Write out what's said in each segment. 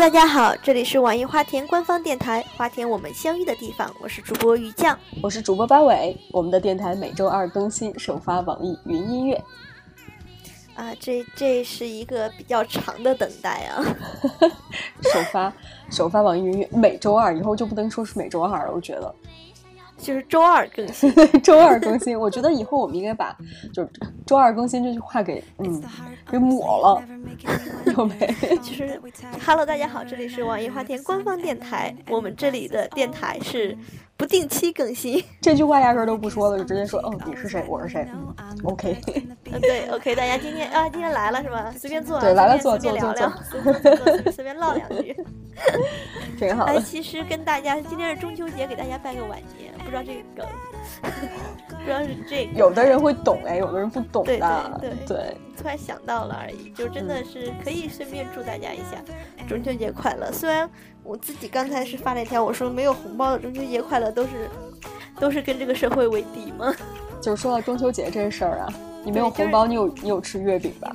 大家好，这里是网易花田官方电台，花田我们相遇的地方，我是主播于酱，我是主播八尾。我们的电台每周二更新，首发网易云音乐。啊，这这是一个比较长的等待啊！首发首发网易云音乐，每周二以后就不能说是每周二了，我觉得。就是周二更新，周二更新。我觉得以后我们应该把就是周二更新这句话给嗯给抹了，有没？就是，Hello，大家好，这里是网易花田官方电台，我们这里的电台是。不定期更新，这句话压根都不说了，就直接说，哦，你是谁，我是谁，OK，嗯，对，OK，大家今天啊，今天来了是吧？随便坐，对，来了坐，随便聊聊，随便唠两句，挺好。哎，其实跟大家，今天是中秋节，给大家拜个晚年，不知道这个梗。不知道是这个，有的人会懂哎，有的人不懂的。对对对，突然想到了而已，就真的是可以顺便祝大家一下中秋节快乐。虽然我自己刚才是发了一条，我说没有红包的中秋节快乐都是都是跟这个社会为敌吗？就是说到中秋节这事儿啊，你没有红包，你有你有吃月饼吧？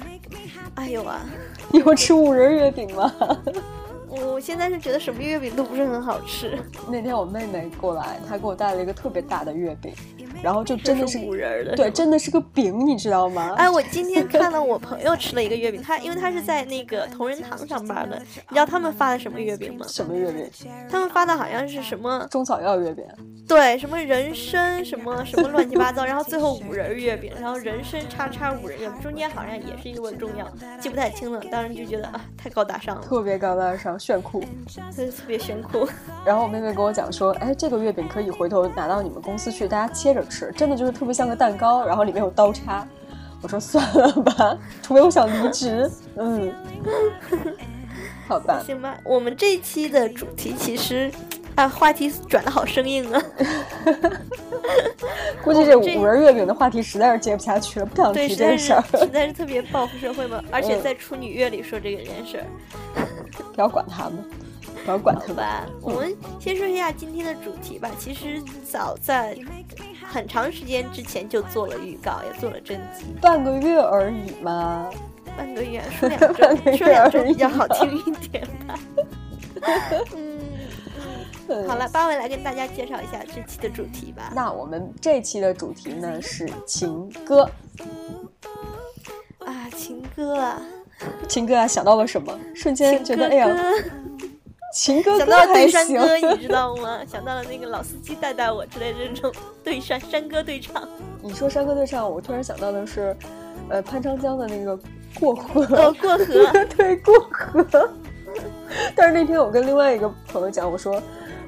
哎呦啊，你有吃五仁月饼吗？我现在是觉得什么月饼都不是很好吃。那天我妹妹过来，她给我带了一个特别大的月饼，然后就真的是 五仁的，对，真的是个饼，你知道吗？哎，我今天看了我朋友吃了一个月饼，他因为他是在那个同仁堂上班的，你知道他们发的什么月饼吗？什么月饼？他们发的好像是什么中草药月饼？对，什么人参什么什么乱七八糟，然后最后五仁月饼，然后人参叉叉五仁月饼，中间好像也是一味中药，记不太清了。当时就觉得啊，太高大上了，特别高大上，炫酷。特别炫酷，然后我妹妹跟我讲说，哎，这个月饼可以回头拿到你们公司去，大家切着吃，真的就是特别像个蛋糕，然后里面有刀叉。我说算了吧，除非我想离职。嗯，好吧，行吧。我们这期的主题其实，啊，话题转的好生硬啊。估计这五仁月饼的话题实在是接不下去了，不想提这事儿。实在是特别报复社会嘛，而且在处女月里说这个件事儿。不要管他们。不要管他吧。我们先说一下今天的主题吧。其实早在很长时间之前就做了预告，也做了征集。半个月而已嘛。半个月，说两周，说两周比较好听一点吧。嗯，好了，八位来跟大家介绍一下这期的主题吧。那我们这期的主题呢是情歌。啊，情歌啊，情歌啊，想到了什么？瞬间觉得哎呀。情歌想到了对山歌，你 知道吗？想到了那个老司机带带我之类的这种对山山歌对唱。你说山歌对唱，我突然想到的是，呃，潘长江的那个过河。哦，过河，对，过河。但是那天我跟另外一个朋友讲，我说，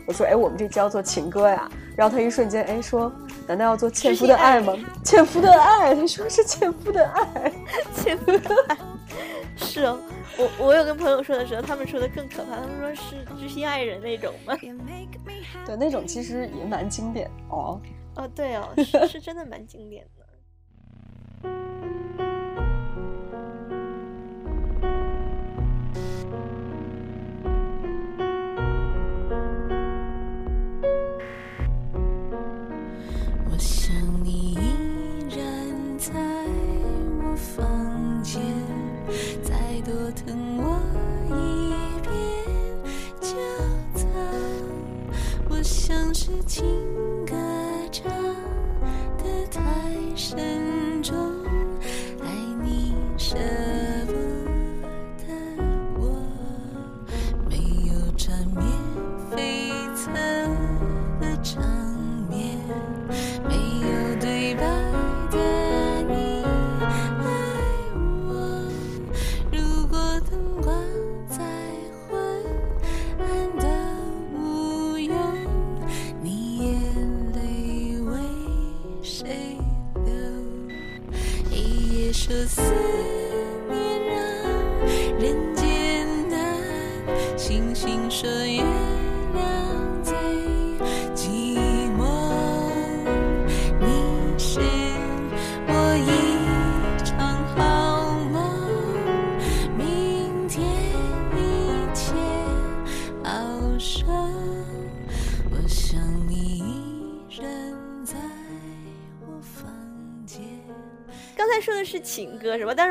我说，哎，我们这叫做情歌呀。然后他一瞬间，哎，说，难道要做纤夫的爱吗？纤夫的爱，他说是纤夫的爱，纤夫的爱，是哦。我我有跟朋友说的时候，他们说的更可怕，他们说是知心爱人那种吗？对，那种其实也蛮经典哦。哦，对哦，是是真的蛮经典的。情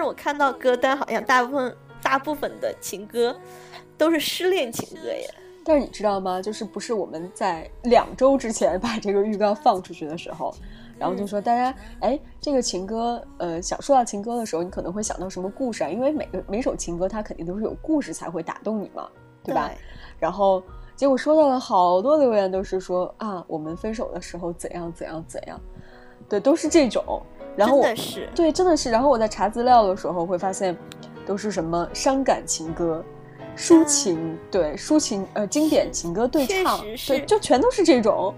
我看到歌单好像大部分大部分的情歌都是失恋情歌耶。但是你知道吗？就是不是我们在两周之前把这个预告放出去的时候，然后就说大家，哎，这个情歌，呃，想说到情歌的时候，你可能会想到什么故事啊？因为每个每首情歌它肯定都是有故事才会打动你嘛，对吧？然后结果收到了好多留言，都是说啊，我们分手的时候怎样怎样怎样，对，都是这种。然后我对，真的是。然后我在查资料的时候会发现，都是什么伤感情歌。抒情对抒情呃经典情歌对唱对就全都是这种，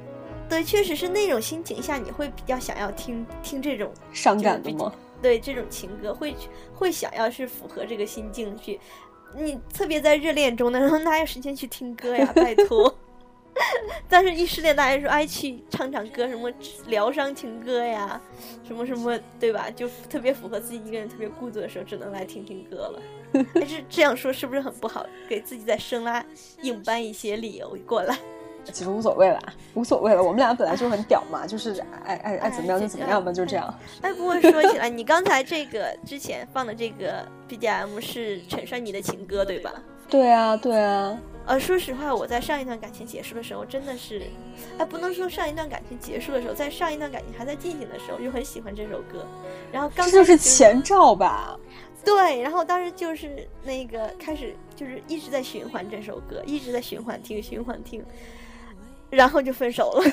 对，确实是那种心情下你会比较想要听听这种伤感的吗？对，这种情歌会会想要是符合这个心境去，你特别在热恋中的时候哪有时间去听歌呀？拜托。但是，一失恋，大家说，哎，去唱唱歌，什么疗伤情歌呀，什么什么，对吧？就特别符合自己一个人特别孤独的时候，只能来听听歌了。但 是这样说是不是很不好？给自己再生拉硬搬一些理由过来？其实无所谓了，无所谓了。我们俩本来就很屌嘛，就是爱爱爱怎么样就怎么样吧，就这样。哎，不过说起来，你刚才这个之前放的这个 BGM 是陈珊妮的情歌，对吧？对啊，对啊。呃，说实话，我在上一段感情结束的时候，真的是，哎，不能说上一段感情结束的时候，在上一段感情还在进行的时候，就很喜欢这首歌。然后刚这就是前兆吧？对，然后当时就是那个开始，就是一直在循环这首歌，一直在循环听，循环听，然后就分手了。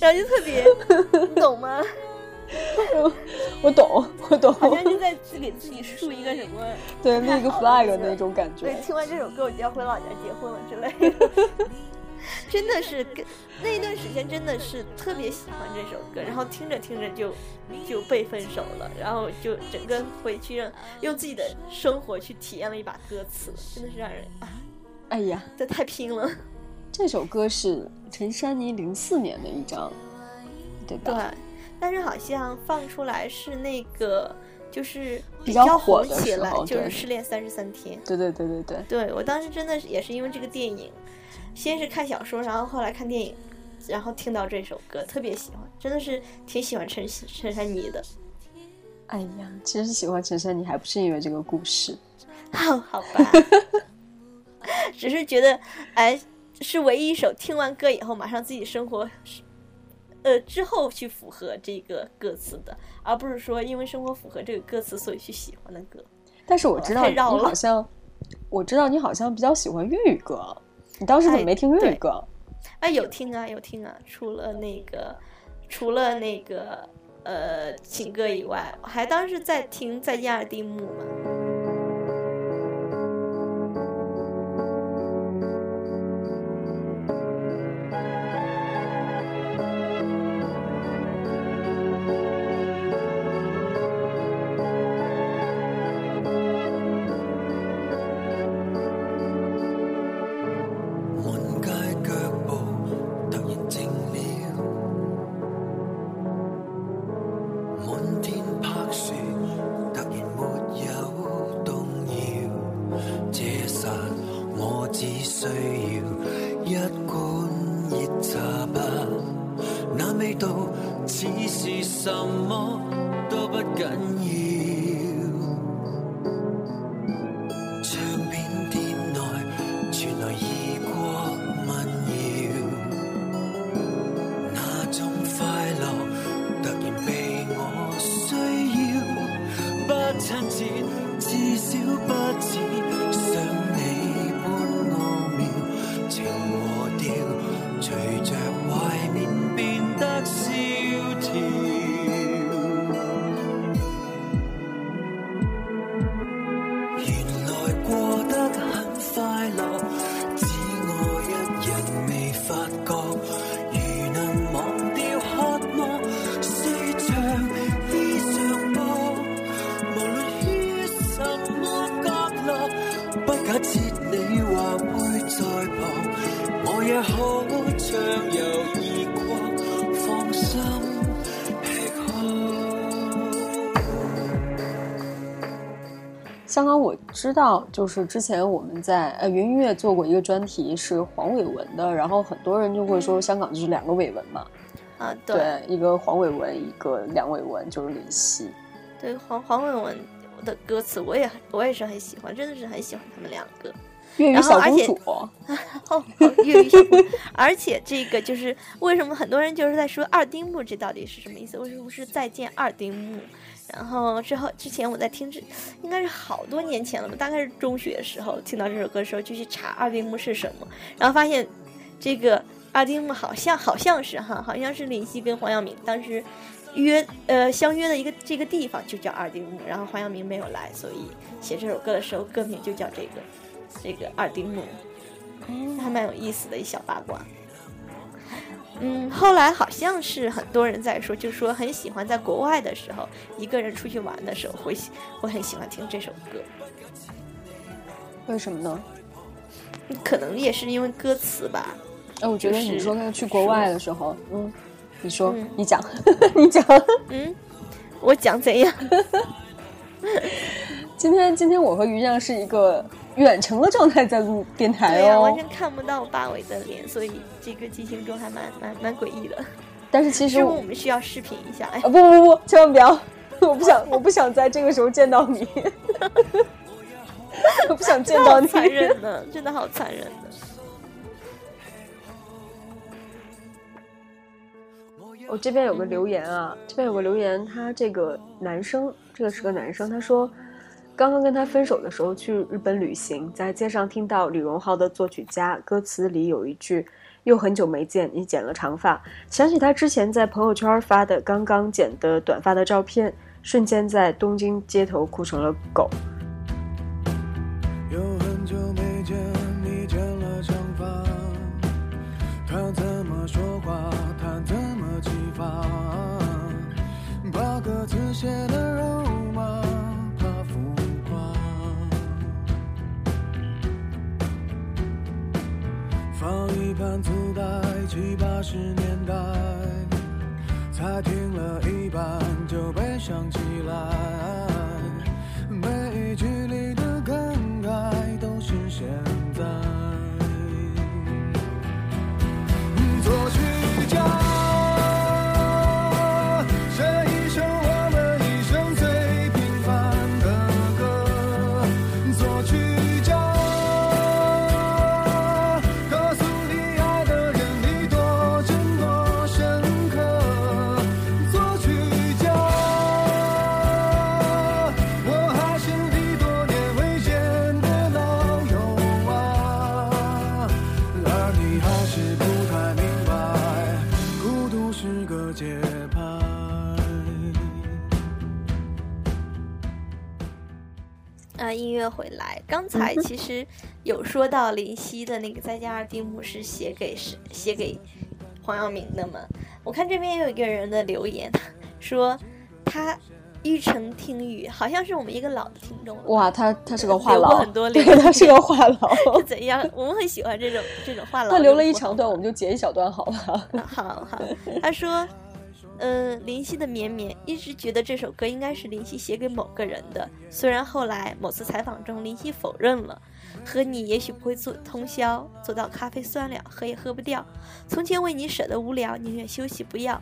然后就特别，你懂吗？我懂，我懂，好像就在给自己树一个什么，对，那个 flag 那种感觉。对，听完这首歌我就要回老家结婚了之类的。真的是，跟那一段时间真的是特别喜欢这首歌，然后听着听着就就被分手了，然后就整个回去让用自己的生活去体验了一把歌词，真的是让人啊，哎呀，这太拼了。这首歌是陈珊妮零四年的一张，对吧？对。但是好像放出来是那个，就是比较火起来，就是《失恋三十三天》。对对对对对。对我当时真的是也是因为这个电影，先是看小说，然后后来看电影，然后听到这首歌，特别喜欢，真的是挺喜欢陈陈珊妮的。哎呀，其实喜欢陈珊妮还不是因为这个故事，好好吧，只是觉得哎，是唯一一首听完歌以后马上自己生活。呃，之后去符合这个歌词的，而不是说因为生活符合这个歌词，所以去喜欢的歌。但是我知道你好像，我知道你好像比较喜欢粤语歌，你当时怎么没听粤语歌？哎，有听啊，有听啊，除了那个，除了那个呃情歌以外，还当时在听《再见二丁目》嘛。香港我知道，就是之前我们在呃云音乐做过一个专题，是黄伟文的，然后很多人就会说香港就是两个伟文嘛，啊对，一个黄伟文，一个梁伟文，就是林夕。对黄黄伟文，的歌词，我也我也是很喜欢，真的是很喜欢他们两个。粤语小公主，哦，哦粤语小公主，而且这个就是为什么很多人就是在说二丁目这到底是什么意思？为什么是再见二丁目？然后之后之前我在听这应该是好多年前了吧，大概是中学的时候听到这首歌的时候就去查二丁目是什么，然后发现这个二丁目好像好像是哈，好像是林夕跟黄晓明当时约呃相约的一个这个地方就叫二丁目，然后黄晓明没有来，所以写这首歌的时候歌名就叫这个这个二丁目。还蛮有意思的一小八卦。嗯，后来好像是很多人在说，就说很喜欢在国外的时候，一个人出去玩的时候会喜会很喜欢听这首歌，为什么呢？可能也是因为歌词吧。哎，我觉得你说那个去国外的时候，嗯，你说，嗯你讲，你讲。嗯，我讲怎样？今天今天我和于亮是一个远程的状态在录电台对呀、哦，完全看不到八尾的脸，所以这个进行中还蛮蛮蛮诡异的。但是其实我我们需要视频一下？哎啊，不不不，千万不要！我不想，我不想在这个时候见到你，我不想见到你。好残忍呢，真的好残忍的。我这边有个留言啊，这边有个留言，他这个男生，这个是个男生，他说，刚刚跟他分手的时候去日本旅行，在街上听到李荣浩的作曲家，歌词里有一句“又很久没见，你剪了长发”，想起他之前在朋友圈发的刚刚剪的短发的照片，瞬间在东京街头哭成了狗。又很久没见，你剪了长发，他怎么说话，他怎么激发，把歌词写的盘磁带，七八十年代，才听了一半就悲伤起来。每一句里的感慨都实现回来，刚才其实有说到林夕的那个《再见二丁目》是写给是写给黄耀明的嘛？我看这边也有一个人的留言说他玉成听雨，好像是我们一个老的听众了。哇，他他是个话痨，很多对他是个话痨。怎样？我们很喜欢这种这种话痨。他留了一长段，我们就截一小段好了。好好，他说，呃，林夕的《绵绵》一直觉得这首歌应该是林夕写给某个人的，虽然后来某次采访中林夕否认了。和你也许不会做通宵，做到咖啡酸了，喝也喝不掉。从前为你舍得无聊，宁愿休息不要。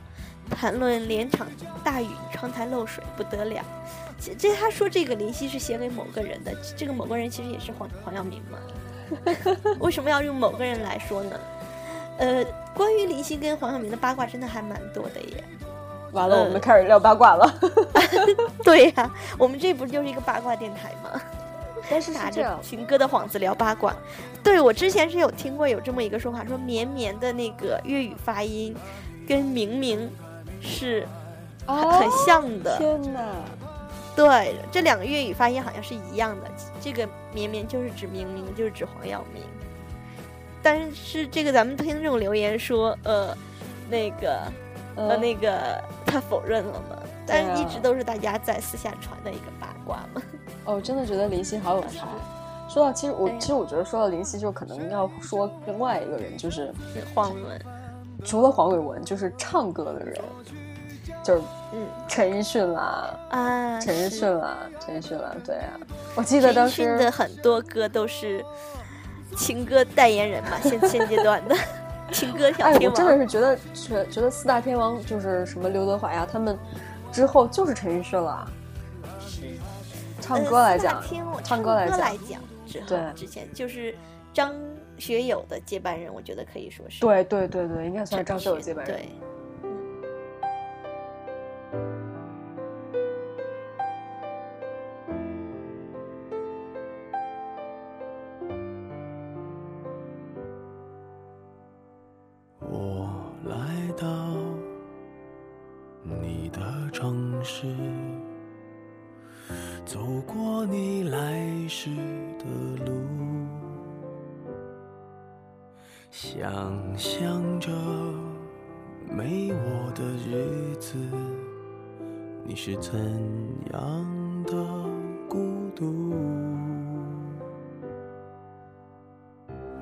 谈论连场大雨，窗台漏水不得了。这这他说这个林夕是写给某个人的，这个某个人其实也是黄黄晓明嘛。为什么要用某个人来说呢？呃，关于林夕跟黄晓明的八卦真的还蛮多的耶。完了，呃我们开始聊八卦了。对呀、我们这不就是一个八卦电台吗？但是打着情歌的幌子聊八卦。对我之前是有听过有这么一个说法，说绵绵的那个粤语发音跟明明是很很像的。哦天哪！对，这两个粤语发音好像是一样的。这个绵绵就是指明明，就是指黄晓明。但是这个咱们听众留言说，呃，那个呃，呃，那个他否认了嘛？但是一直都是大家在私下传的一个八卦嘛。哦，真的觉得林夕好有才。说到，其实我其实我觉得说到林夕，就可能要说另外一个人，就是黄伟文，除了黄伟文，就是唱歌的人，就是嗯陈奕迅啦，啊，陈奕迅啦，陈奕迅啦，对啊，我记得当时的很多歌都是情歌代言人嘛，现现阶段的情歌小哎，我真的。是觉得觉觉得四大天王就是什么刘德华呀，他们之后就是陈奕迅了。是唱歌来讲，天王唱歌来讲之后对之前就是张学友的接班人，我觉得可以说是对对对对，应该算张学友接班人。对，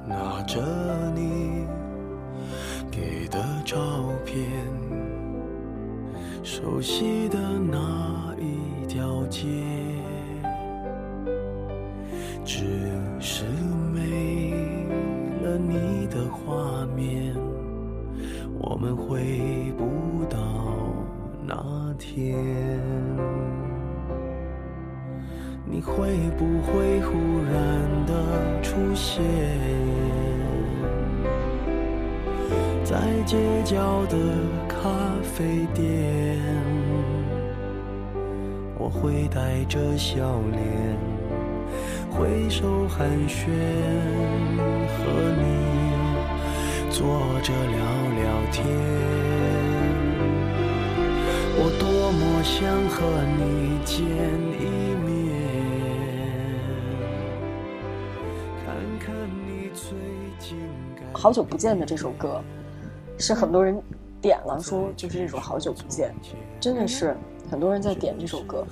拿着你。给的照片，熟悉的那一条街，只是没了你的画面，我们回不到那天。你会不会忽然的出现？在街角的咖啡店，我会带着笑脸，挥手寒暄，和你坐着聊聊天。我多么想和你见一面好久不见的这首歌，是很多人点了说就是这首好久不见，真的是很多人在点这首歌。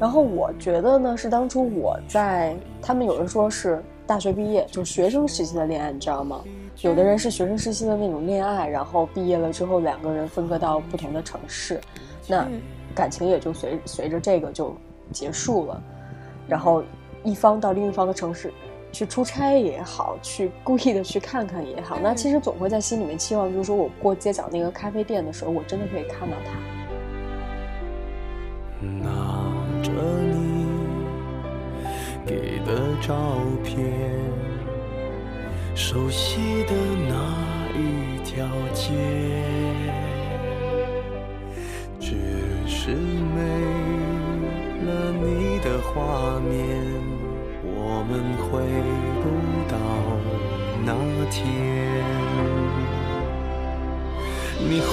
然后我觉得呢，是当初我在他们有人说是大学毕业，就是学生时期的恋爱，你知道吗？有的人是学生时期的那种恋爱，然后毕业了之后两个人分割到不同的城市，那嗯感情也就随随着这个就结束了。然后一方到另一方的城市去出差也好，去故意的去看看也好，那其实总会在心里面期望，就是说我过街角那个咖啡店的时候，我真的可以看到他。拿着你给的照片，熟悉的那一条街，只是没了你的画面，我们回不到那天。你会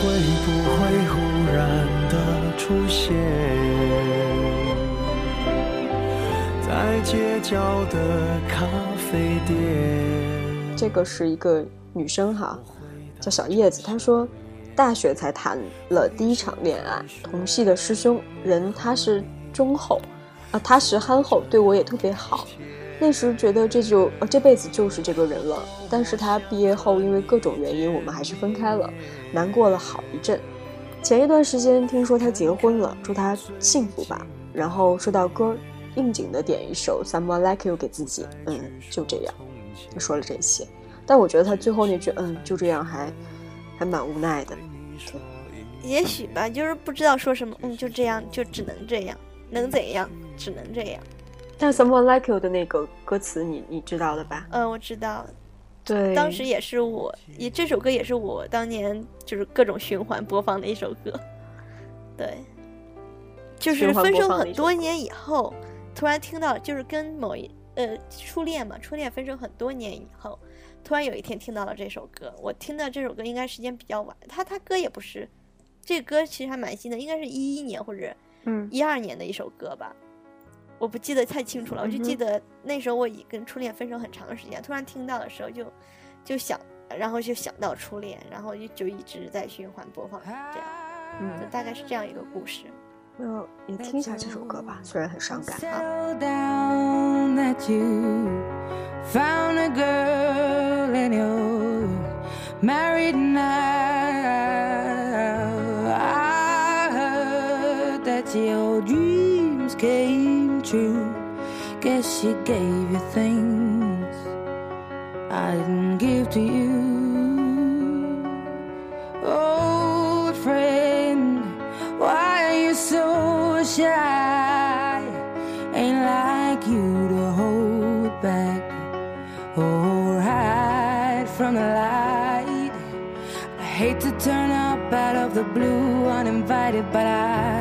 不会忽然的出现，在街角的咖啡店？这个是一个女生哈，叫小叶子，她说大学才谈了第一场恋爱，同系的师兄人他是忠厚啊，踏实憨厚，对我也特别好。那时觉得这就这辈子就是这个人了，但是他毕业后因为各种原因，我们还是分开了，难过了好一阵。前一段时间听说他结婚了，祝他幸福吧。然后说到歌，应景的点一首《Someone Like You》给自己，嗯，就这样。就说了这些，但我觉得他最后那句“嗯，就这样还”还蛮无奈的。也许吧，就是不知道说什么，嗯，就这样，就只能这样，能怎样，只能这样。但 “Someone Like You” 的那个歌词你你知道的吧？嗯，我知道，对，当时也是我，也这首歌也是我当年就是各种循环播放的一首歌。对，就是分手很多年以后，突然听到，就是跟某一呃初恋嘛，初恋分手很多年以后，突然有一天听到了这首歌。我听到这首歌应该时间比较晚，他他歌也不是，这个歌其实还蛮新的，应该是一一年或者嗯一二年的一首歌吧，我不记得太清楚了，我就记得那时候我已跟初恋分手很长时间，突然听到的时候就就想，然后就想到初恋，然后就就一直在循环播放，这样，就嗯，大概是这样一个故事。那你听一下这首歌吧，虽然很伤感。Settle true. Guess she gave you things I didn't give to you. Old friend, why are you so shy? Ain't like you to hold back or hide from the light. I hate to turn up out of the blue uninvited, but I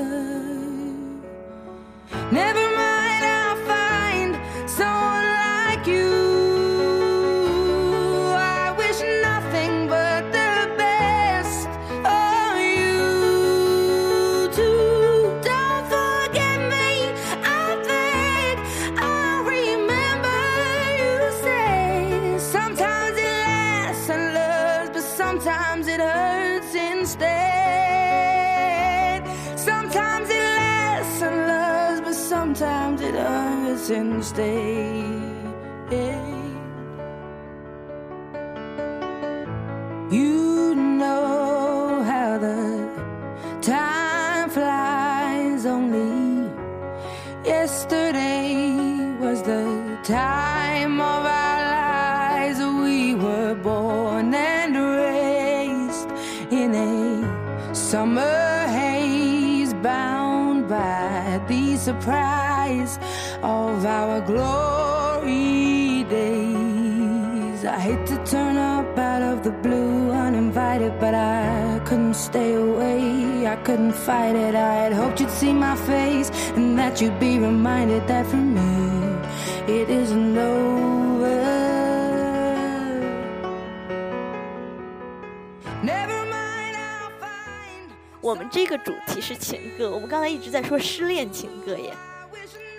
在说失恋情歌耶，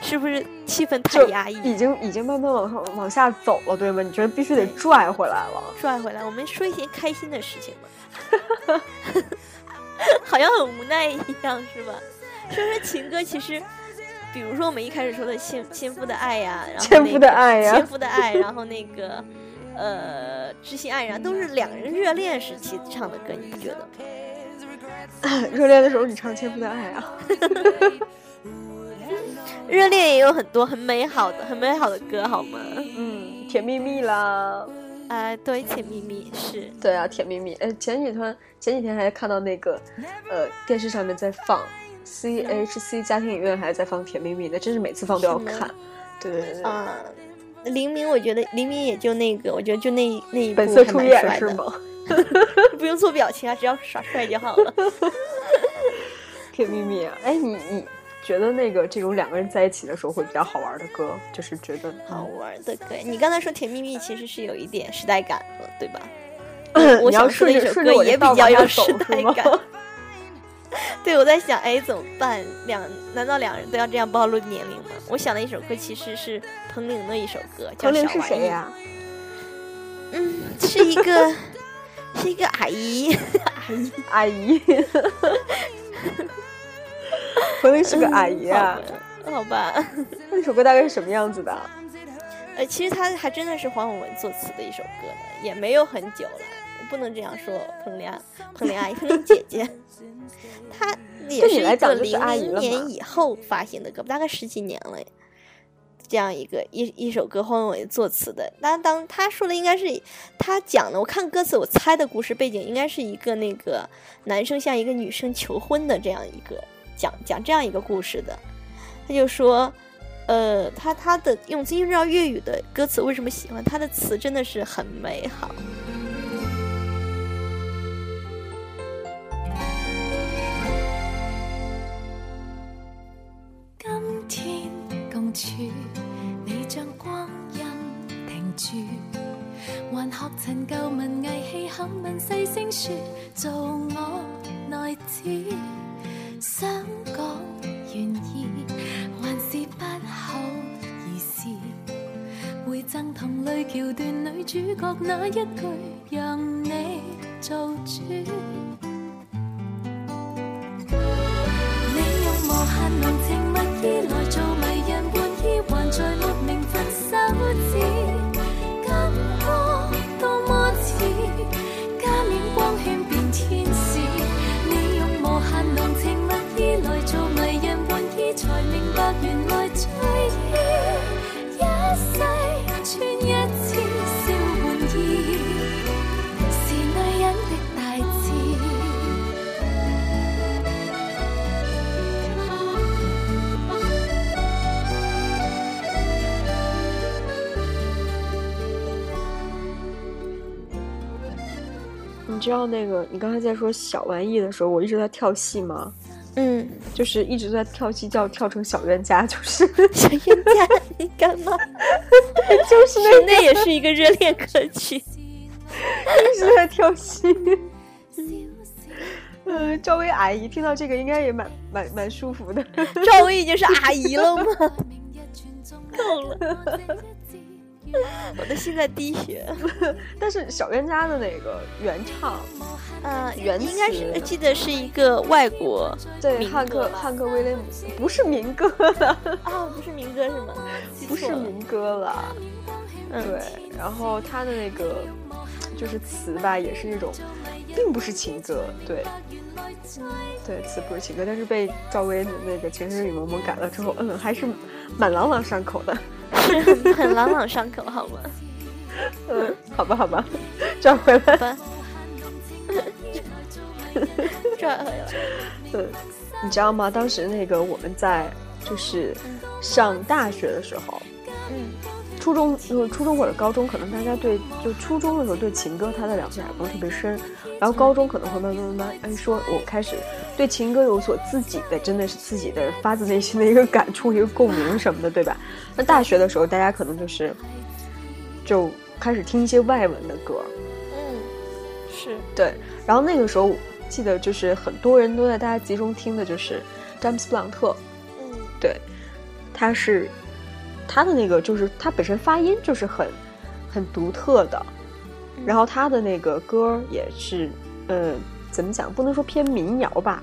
是不是气氛太压抑？已经已经慢慢往上往下走了，对吗？你觉得必须得拽回来了？拽回来，我们说一些开心的事情吧。好像很无奈一样，是吧？说说情歌，其实，比如说我们一开始说的千千夫的爱呀，然后、那个、千夫的爱呀千夫的爱，然后那个呃知心爱人，都是两人热恋时期唱的歌，你不觉得吗？热恋的时候你唱《千夫的爱》啊？热恋也有很多很美好的、很美好的歌，好吗？嗯，甜蜜蜜啦。啊、对，甜蜜蜜是。对啊，甜蜜蜜。哎，前几天前几天还看到那个，呃，电视上面在放 CHC 家庭影院还在放《甜蜜蜜》的，真是每次放都要看。对对对对，啊、黎明，我觉得黎明也就那个，我觉得就那那一部本色还蛮是吗？不用做表情啊，只要耍帅就好了。甜蜜蜜啊！哎，你你觉得那个这种两个人在一起的时候会比较好玩的歌，就是觉得好玩的歌，你刚才说《甜蜜蜜》其实是有一点时代感了，对吧？嗯 我你要顺想说的一首歌也比较有时？代感。对，我在想，哎，怎么办？两难道两人都要这样暴露年龄吗？我想的一首歌其实是彭羚的一首歌，叫彭羚小玩意是谁呀、嗯，是一个是一个阿姨，阿姨。阿姨。彭羚是个阿姨啊。嗯好吧，好吧。那首歌大概是什么样子的？呃，其实它还真的是黄伟文作词的一首歌呢，也没有很久了，不能这样说彭羚彭羚阿姨、彭羚姐姐，她也是一个零零年以后发行的歌，大概十几年了。这样一个一一首歌，黄伟作词的。当当他说的应该是他讲的，我看歌词，我猜的故事背景应该是一个那个男生向一个女生求婚的这样一个讲讲这样一个故事的。他就说，呃，他他的用金绕粤语的歌词为什么喜欢？他的词真的是很美好。今天共處，像光阴停住，還學陳舊文藝戲口吻細聲說，做我內子，想講願意，還是不好意思，回贈同類橋段女主角那一句，讓你做主。你用無限濃情蜜意來做迷人知道那个你刚才在说小玩意的时候，我一直在跳戏吗？嗯，就是一直在跳戏，叫跳成小冤家，就是 小冤家，你干嘛？就是那是那也是一个热恋歌曲。一直在跳戏。嗯，赵薇阿姨听到这个应该也蛮蛮蛮舒服的。赵薇已经是阿姨了吗？够了，我的心在滴血。但是小冤家的那个原唱，呃，原应该是记得是一个外国对汉克汉克威廉姆斯不是民歌了，啊，不是民歌是吗？不是民歌了。嗯对，然后他的那个就是词吧，也是那种，并不是情歌，对，对，词不是情歌，但是被赵薇的那个《情深雨蒙蒙》改了之后，嗯，还是蛮朗朗上口的。很朗朗上口，好吗？嗯，好吧，好吧，转回来。吧，转回来。嗯，你知道吗？当时那个我们在就是上大学的时候，嗯初中呃初中或者高中，可能大家对就初中的时候对情歌它的了解还不是特别深，然后高中可能会慢慢慢慢哎说，我开始对情歌有所自己的，真的是自己的发自内心的一个感触、一个共鸣什么的，对吧？那大学的时候，大家可能就是就开始听一些外文的歌，嗯，是对，然后那个时候记得就是很多人都在大家集中听的就是詹姆斯布朗特，嗯对，他是他的那个就是他本身发音就是很很独特的，然后他的那个歌也是，呃，怎么讲？不能说偏民谣吧，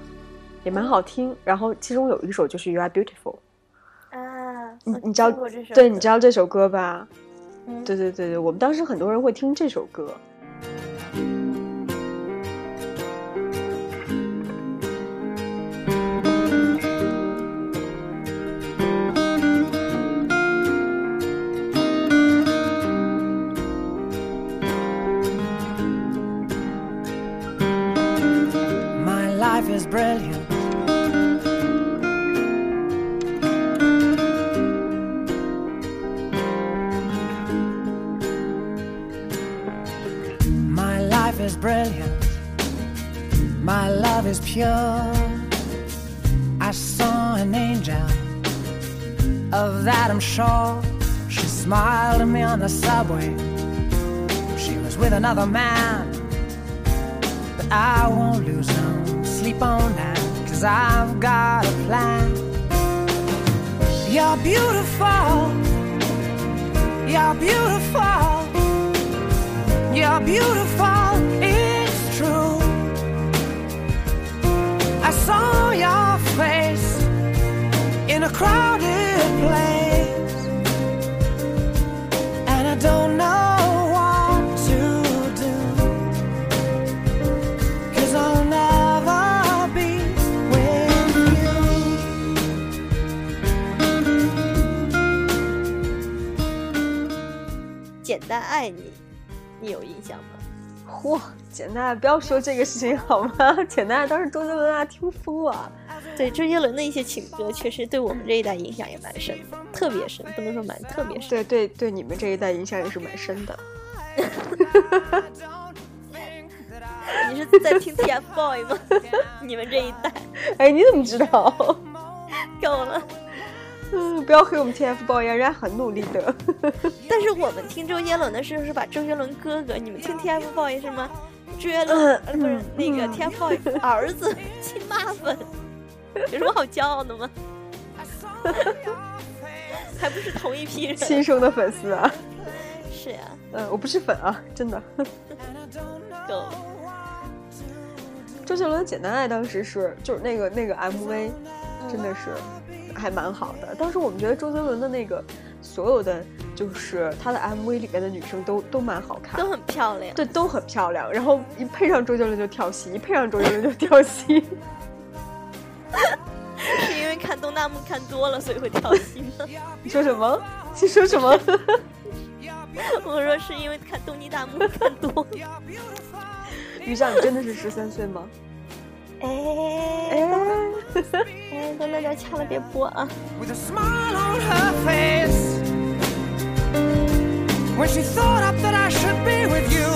也蛮好听。然后其中有一首就是《You Are Beautiful》，啊，你你知道对，你知道这首歌吧？嗯对对对对，我们当时很多人会听这首歌。Life is brilliant. My life is brilliant. My love is pure. I saw an angel, of that I'm sure. She smiled at me on the subway. She was with another man. But I won't lose no sleep on that, cause I've got a plan. You're beautiful. You're beautiful. You're beautiful. It's true. I saw your face in a crowded place. 单爱你，你有印象吗？嚯，简单，不要说这个事情好吗？简单，当时周杰伦啊听疯了。对，周杰伦的一些情歌确实对我们这一代影响也蛮深的，特别深，不能说蛮，特别深。对对对，你们这一代影响也是蛮深的。你是在听 TFBOY 吗？你们这一代哎，你怎么知道？够了。嗯，不要黑我们 TFBOYS，人家很努力的。但是我们听周杰伦的时候是把周杰伦哥哥，你们听 TFBOYS 是吗？周杰伦、呃不是那个 TFBOYS 儿子 亲妈粉，有什么好骄傲的吗？还不是同一批人？亲生的粉丝啊，是呀，嗯，我不是粉啊，真的。周杰伦《简单爱》当时是就是那个那个 MV，真的是还蛮好的。当时我们觉得周杰伦的那个所有的就是他的 MV 里面的女生都都蛮好看都，很漂亮。对，都很漂亮。然后一配上周杰伦就跳戏，一配上周杰伦就跳戏。是因为看东大木看多了，所以会跳戏吗？你说什么？你说什么？我说是因为看东尼大木看多了。于酱，你真的是十三岁吗？With a smile on her face, when she thought up that I should be with you.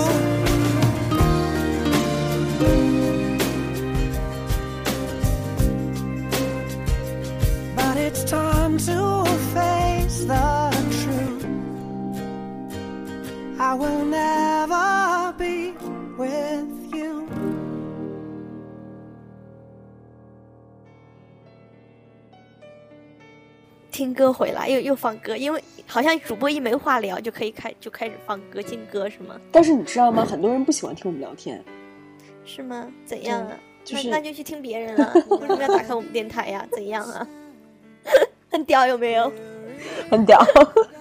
But it's time to face the truth. I will never be with you. 听歌回来又又放歌，因为好像主播一没话聊就可以开就开始放歌听歌是吗？但是你知道吗？很多人不喜欢听我们聊天，是吗？怎样啊？就是那那就去听别人了，你为什么要打开我们电台呀？怎样啊？很屌有没有？很屌，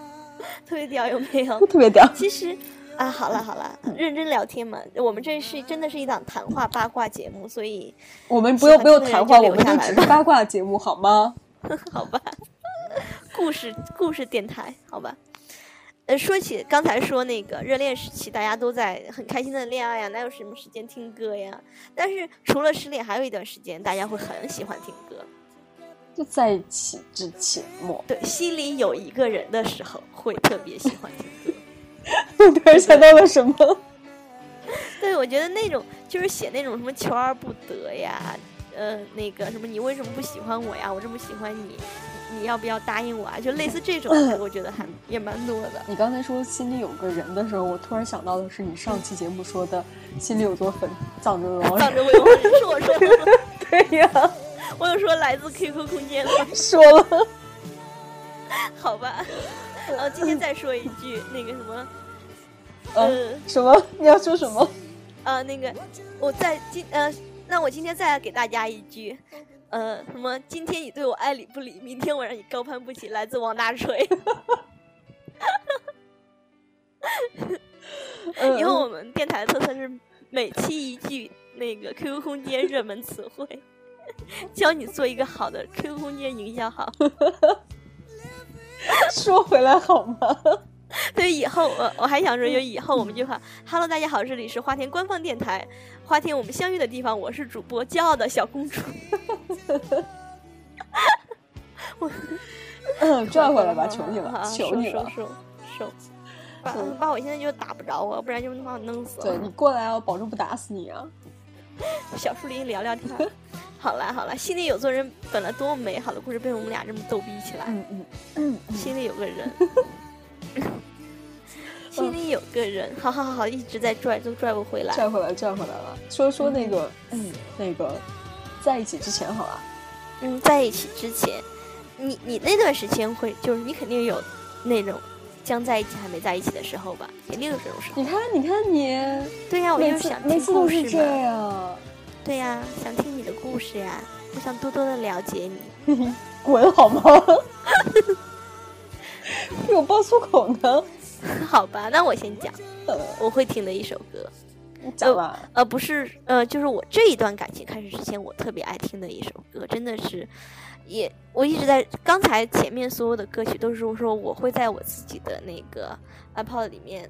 特别屌有没有？特别屌。其实啊，好了好了，认真聊天嘛。我们这是真的是一档谈话八卦节目，所以我们不用不用谈话，我们就只是八卦节目，好吗？好吧，故事故事电台，好吧。呃，说起刚才说那个热恋时期，大家都在很开心的恋爱呀，哪有什么时间听歌呀？但是除了失恋，还有一段时间，大家会很喜欢听歌。就在一起之前末，对，心里有一个人的时候，会特别喜欢听歌。我 突然想到了什么？对，我觉得那种就是写那种什么求而不得呀，呃，那个什么你为什么不喜欢我呀？我这么喜欢你，你要不要答应我啊？就类似这种，我觉得还也蛮多的。你刚才说心里有个人的时候，我突然想到的是你上期节目说的，心里有座坟，葬着王藏着未亡人 是我说的吗，对呀，我有说来自 QQ 空间吗？说了，好吧，然后今天再说一句那个什么，嗯，呃什么？你要说什么？呃，那个我在今呃，那我今天再给大家一句。呃，什么？今天你对我爱理不理，明天我让你高攀不起。来自王大锤。嗯以后我们电台的特色是每期一句那个 QQ 空间热门词汇，教你做一个好的 QQ 空间营销号。说回来好吗？对，以后我我还想说，就以后我们就喊 “Hello，大家好，这里是花田官方电台，花田我们相遇的地方，我是主播骄傲的小公主。嗯，拽回来吧，求你了，好求你了。收收收，把嗯把我现在就打不着我，不然就把我弄死了。对你过来啊，我保证不打死你啊！小树林聊聊天。好啦好啦，心里有座人，本来多么美好的故事，被我们俩这么逗逼起来。嗯嗯嗯嗯，心里有个人，心里有个人，好好好好，一直在拽，都拽不回来。拽回来，拽回来了。说说那个，嗯，那个，在一起之前好了。嗯，在一起之前，你你那段时间会，就是你肯定有那种将在一起还没在一起的时候吧？肯定有这种时候。你看，你看你，对呀，我就是想听故事嘛。样。对呀，想听你的故事呀，我想多多的了解你。滚好吗？被我爆粗口呢？好吧，那我先讲呃，我会听的一首歌，你讲吧。呃，不是，呃，就是我这一段感情开始之前，我特别爱听的一首歌，真的是，也我一直在刚才前面所有的歌曲都是说我会在我自己的那个 iPod 里面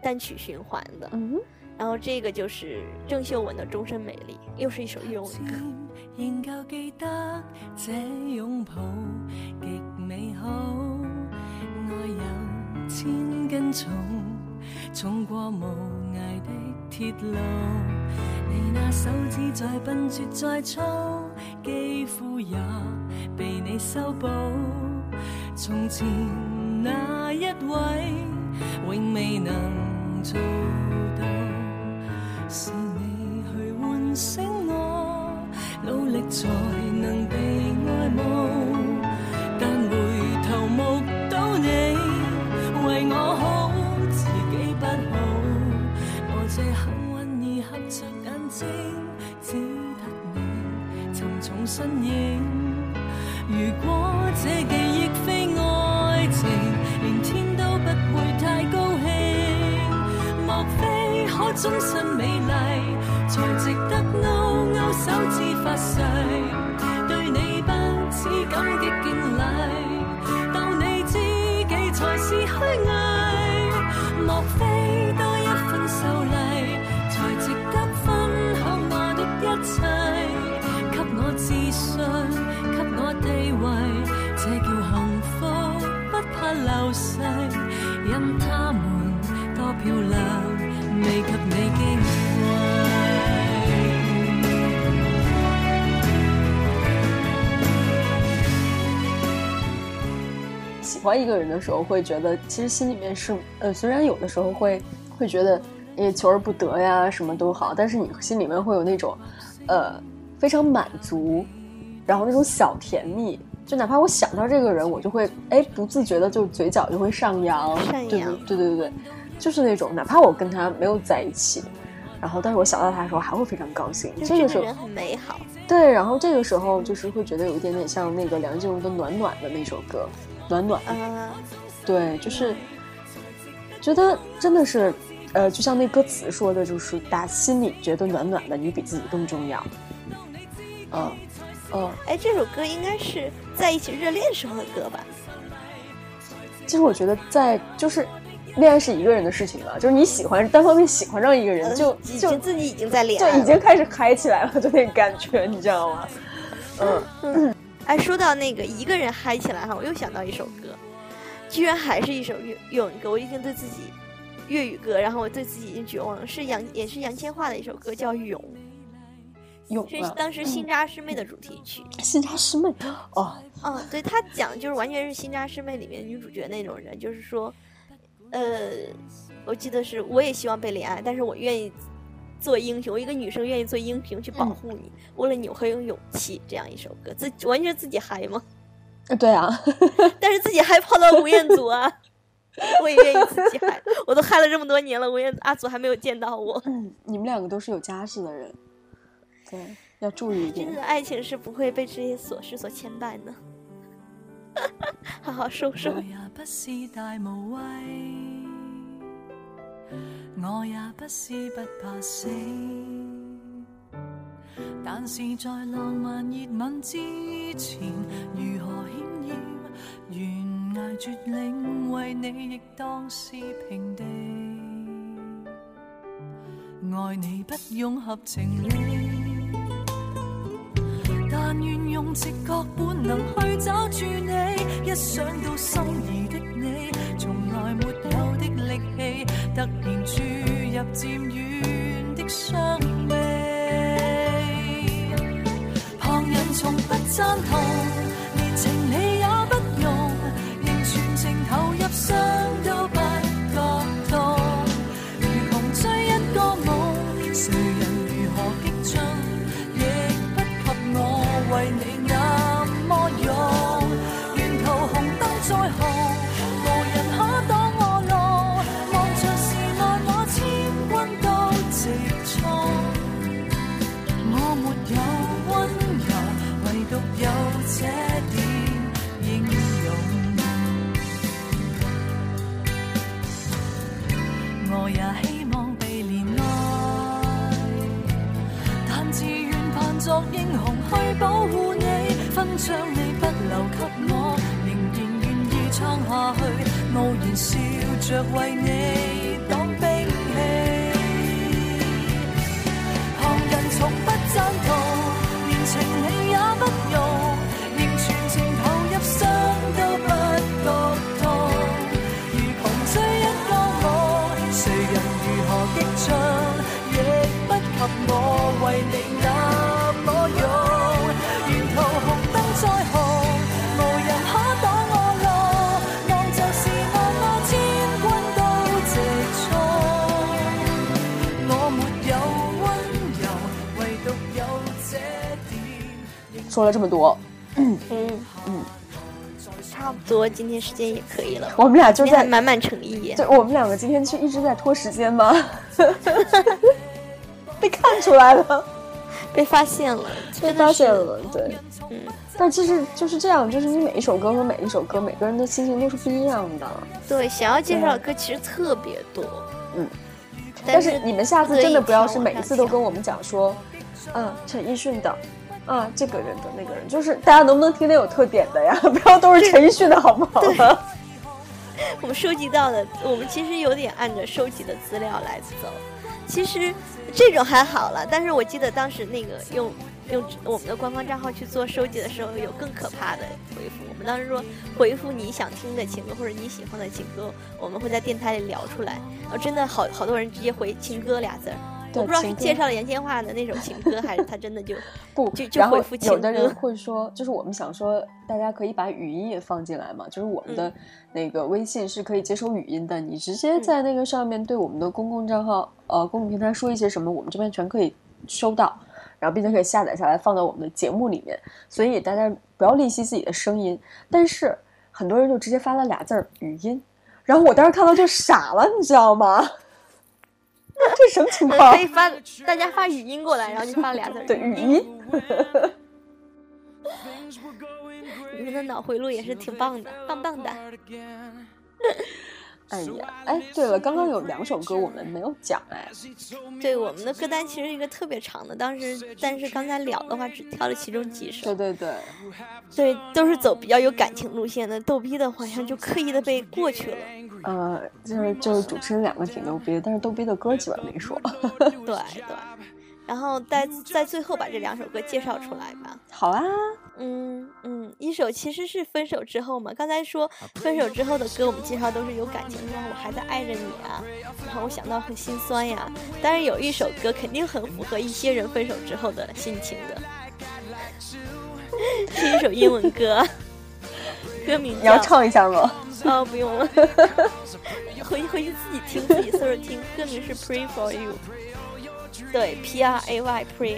单曲循环的，嗯，然后这个就是郑秀文的《终身美丽》，又是一首粤文歌。仍旧記得這擁抱極美好，愛有千斤重，重過無涯的铁路。你那手指再笨拙再粗，肌肤也被你修补。从前那一位，永未能做到。是你去唤醒我，努力才身影。如果这记忆非爱情，连天都不会太高兴。莫非可终身美丽，才值得勾勾手指发誓，对你不止感激敬禮，當你知己才是虚伪。莫非多一份秀丽，他们多漂亮，未及你矜貴。喜欢一个人的时候，会觉得其实心里面是呃，虽然有的时候会会觉得也求而不得呀，什么都好，但是你心里面会有那种呃非常满足，然后那种小甜蜜。就哪怕我想到这个人，我就会哎不自觉的就嘴角就会上扬，对上扬对对对对，就是那种哪怕我跟他没有在一起，然后但是我想到他的时候还会非常高兴。这个时候很美好。对，然后这个时候就是会觉得有一点点像那个梁静茹的《暖暖》的那首歌，《暖暖》。啊，对，就是觉得真的是，呃，就像那歌词说的，就是打心里觉得暖暖的，你比自己更重要。嗯嗯，哎，这首歌应该是在一起热恋时候的歌吧？其实我觉得在就是。恋爱是一个人的事情了，就是你喜欢单方面喜欢上一个人，呃就就已经自己已经在恋爱了，就已经开始嗨起来了，就那个感觉，你知道吗？嗯嗯，哎，说到那个一个人嗨起来哈，我又想到一首歌，居然还是一首粤粤语歌。我已经对自己粤语歌，然后我对自己已经绝望了。是杨也是杨千嬅的一首歌，叫《勇有》，是，当时《新扎师妹》的主题曲。新扎师妹哦，嗯，对他讲就是完全是《新扎师妹》里面女主角那种人，就是说，呃，我记得是我也希望被怜爱，但是我愿意做英雄，一个女生愿意做英雄去保护你，为了你我很有勇气。这样一首歌，自完全自己嗨吗？呃 对啊，但是自己嗨泡到吴彦祖啊，我也愿意自己嗨，我都嗨了这么多年了，吴彦阿祖还没有见到我。嗯，你们两个都是有家室的人，对，要注意一点真。的爱情是不会被这些琐事所牵绊的。好好收收我。也不是大无畏，我也不是不怕死，但是在浪漫熱吻之前，如何險要懸崖絕嶺，為你亦當是平地。愛你不用合情理。但愿用直觉本能去找住你，一想到心仪的你，从来没有的力气，突然注入渐远的伤悲。旁人从不赞同，连情理也不容，仍全情投入，作英雄去保護你，勳章你不留給我，仍然願意撐下去，傲然笑着為你擋兵器。旁人從不贊同，連情理也不容，仍全情投入，傷都不覺痛。如窮追一個我，誰人如何激進，亦不及我為你说了这么多，嗯嗯，差不多，今天时间也可以了。我们俩就在满满诚意。对，我们两个今天是一直在拖时间吗？被看出来了，被发现了，被发现了，对。嗯，但其实就是这样，就是你每一首歌和每一首歌，每个人的心情都是不一样的。对，想要介绍的歌其实特别多。嗯，但但是你们下次真的不要是每一次都跟我我们讲说，嗯，陈奕迅的，啊，这个人的那个人，就是大家能不能听点有特点的呀？不要都是陈奕迅的好不好？我们收集到的，我们其实有点按着收集的资料来走。其实这种还好了，但是我记得当时那个用用我们的官方账号去做收集的时候，有更可怕的回复。我们当时说回复你想听的情歌或者你喜欢的情歌，我们会在电台里聊出来。然后真的好好多人直接回情歌俩字儿，对我不知道是介绍了杨千嬅的那首情歌，还是他真的就 不就，就然后回复情有的人。会说，就是我们想说，大家可以把语音也放进来嘛，就是我们的嗯。那个微信是可以接收语音的，你直接嗯在那个上面对我们的公共账号、呃公共平台说一些什么，我们这边全可以收到，然后并且可以下载下来放到我们的节目里面，所以大家不要吝惜自己的声音，但是很多人就直接发了俩字儿语音，然后我当时看到就傻了，你知道吗？这什么情况 可？以发大家发语音过来，然后就发俩字儿。对语音。你们的脑回路也是挺棒的，棒棒的。哎呀，哎，对了，刚刚有两首歌我们没有讲哎，对，我们的歌单其实是一个特别长的，当时但是刚才聊的话只挑了其中几首对，对对，对，都是走比较有感情路线的。逗逼的好像就刻意的被过去了。呃，就是就是主持人两个挺牛逼的，但是逗逼的歌基本上没说。对对，然后在在最后把这两首歌介绍出来吧。好啊，嗯嗯，一首其实是分手之后嘛，刚才说分手之后的歌，我们介绍都是有感情的，我还在爱着你啊，然后我想到很心酸呀。但是有一首歌肯定很符合一些人分手之后的心情的，是一首英文歌，歌名你要唱一下吗？哦不用了 回回去自己听自己搜着听，歌名是 Pray for You，对 P R A Y Pray，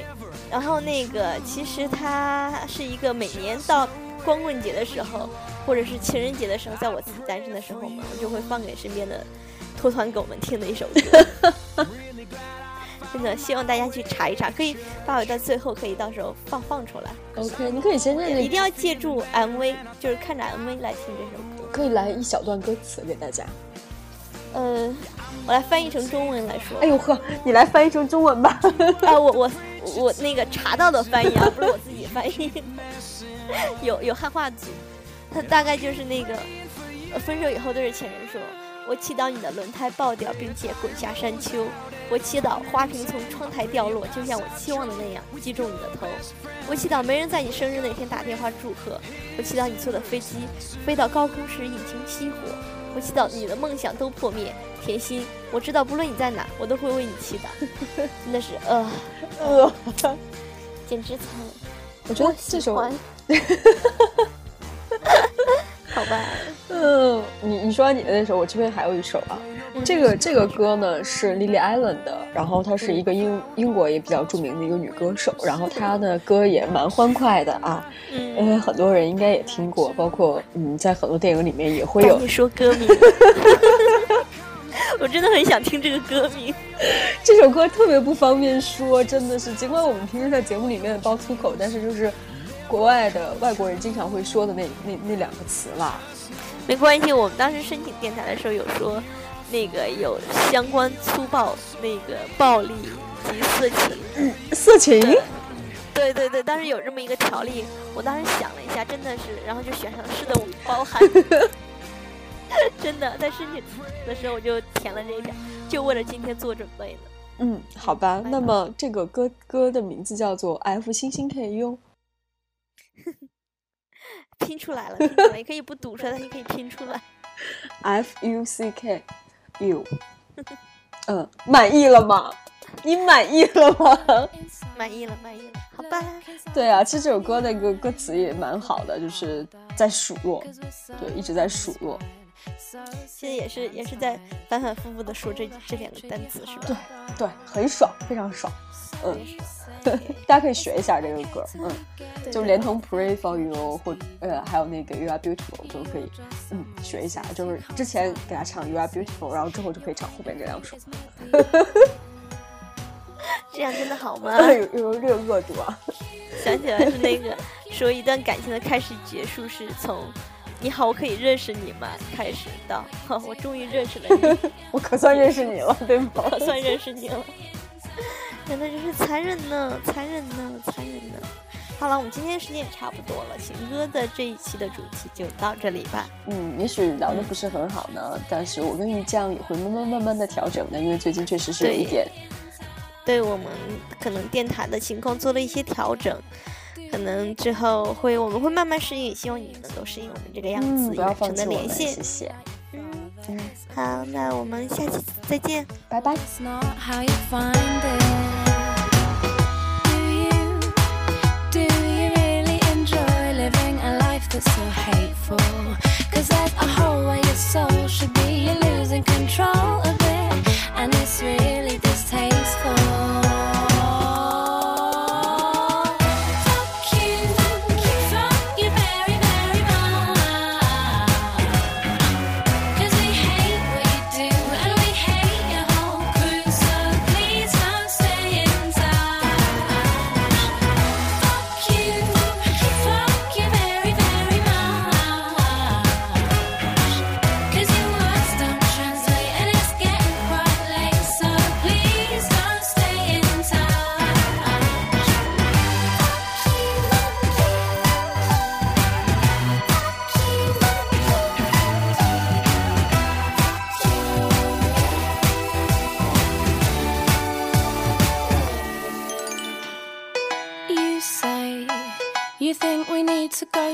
然后那个其实它是一个每年到光棍节的时候，或者是情人节的时候，在我自己单身的时候嘛，我就会放给身边的脱团狗们听的一首歌。真的希望大家去查一查，可以把我到最后可以到时候放放出来，OK，你可以先认一定要借助 MV，就是看着 MV 来听这首歌。可以来一小段歌词给大家。呃，我来翻译成中文来说。哎呦呵，你来翻译成中文吧。啊，我我我那个查到的翻译啊，不是我自己翻译，有有汉化组，他大概就是那个，呃分手以后对着前任说，我祈祷你的轮胎爆掉，并且滚下山丘。我祈祷花瓶从窗台掉落，就像我期望的那样击中你的头。我祈祷没人在你生日那天打电话祝贺。我祈祷你坐的飞机飞到高空时引擎熄火。我祈祷你的梦想都破灭，甜心。我知道不论你在哪，我都会为你祈祷。真的是呃，呃，简直惨。我觉得这首，欢 好吧，嗯，你你说完你的那首，我这边还有一首啊。这个这个歌呢是 Lily Allen 的，然后她是一个英英国也比较著名的一个女歌手，然后她的歌也蛮欢快的啊，因嗯，为很多人应该也听过，包括嗯，在很多电影里面也会有。你说歌名。我真的很想听这个歌名。这首歌特别不方便说，真的是，尽管我们平时在节目里面爆粗口，但是就是国外的外国人经常会说的那那那两个词啦。没关系，我们当时申请电台的时候有说，那个有相关粗暴、那个暴力及色情。色情，对对对，当时有这么一个条例，我当时想了一下，真的是，然后就选上是的，我们包含。真的，在申请的时候我就填了这一条，就为了今天做准备的。嗯，好吧，那么这个歌歌的名字叫做 F 星星 K U，拼出来了，拼出来，也可以不读出来，但你可以拼出来。F U C K U，嗯，满意了吗？你满意了吗？满意了，满意了，好吧。对啊，其实这首歌那个歌词也蛮好的，就是在数落，对，一直在数落。其实也是也是在反反复复的说这这两个单词，是吧？对对，很爽，非常爽。嗯 大家可以学一下这个歌，嗯，就连同 Pray for You 或呃还有那个 You Are Beautiful 都可以，嗯，学一下。就是之前给他唱 You Are Beautiful，然后之后就可以唱后面这两首，这样真的好吗？有有略恶毒啊！想起来是那个说一段感情的开始结束是从“你好，我可以认识你吗”开始到“哈，我终于认识了你，我可算认识你了，对吗？可算认识你了”，真的就是残忍呢，残忍呢，残忍呢。好了，我们今天时间也差不多了，晴哥的这一期的主题就到这里吧。嗯，也许聊的不是很好呢，但是我跟鱼酱也会慢慢慢慢的调整的，因为最近确实是有一点。对我们可能电台的情况做了一些调整，可能之后会我们会慢慢适应，希望你们能够适应我们这个样子，不要放弃我们。谢谢。嗯，好，那我们下期再见，拜拜。so hateful. Cause there's a hole where your soul should be.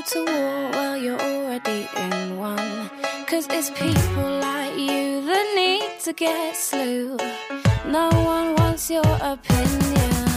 to war while you're already in one. Cause it's people like you that need to get slew. No one wants your opinion.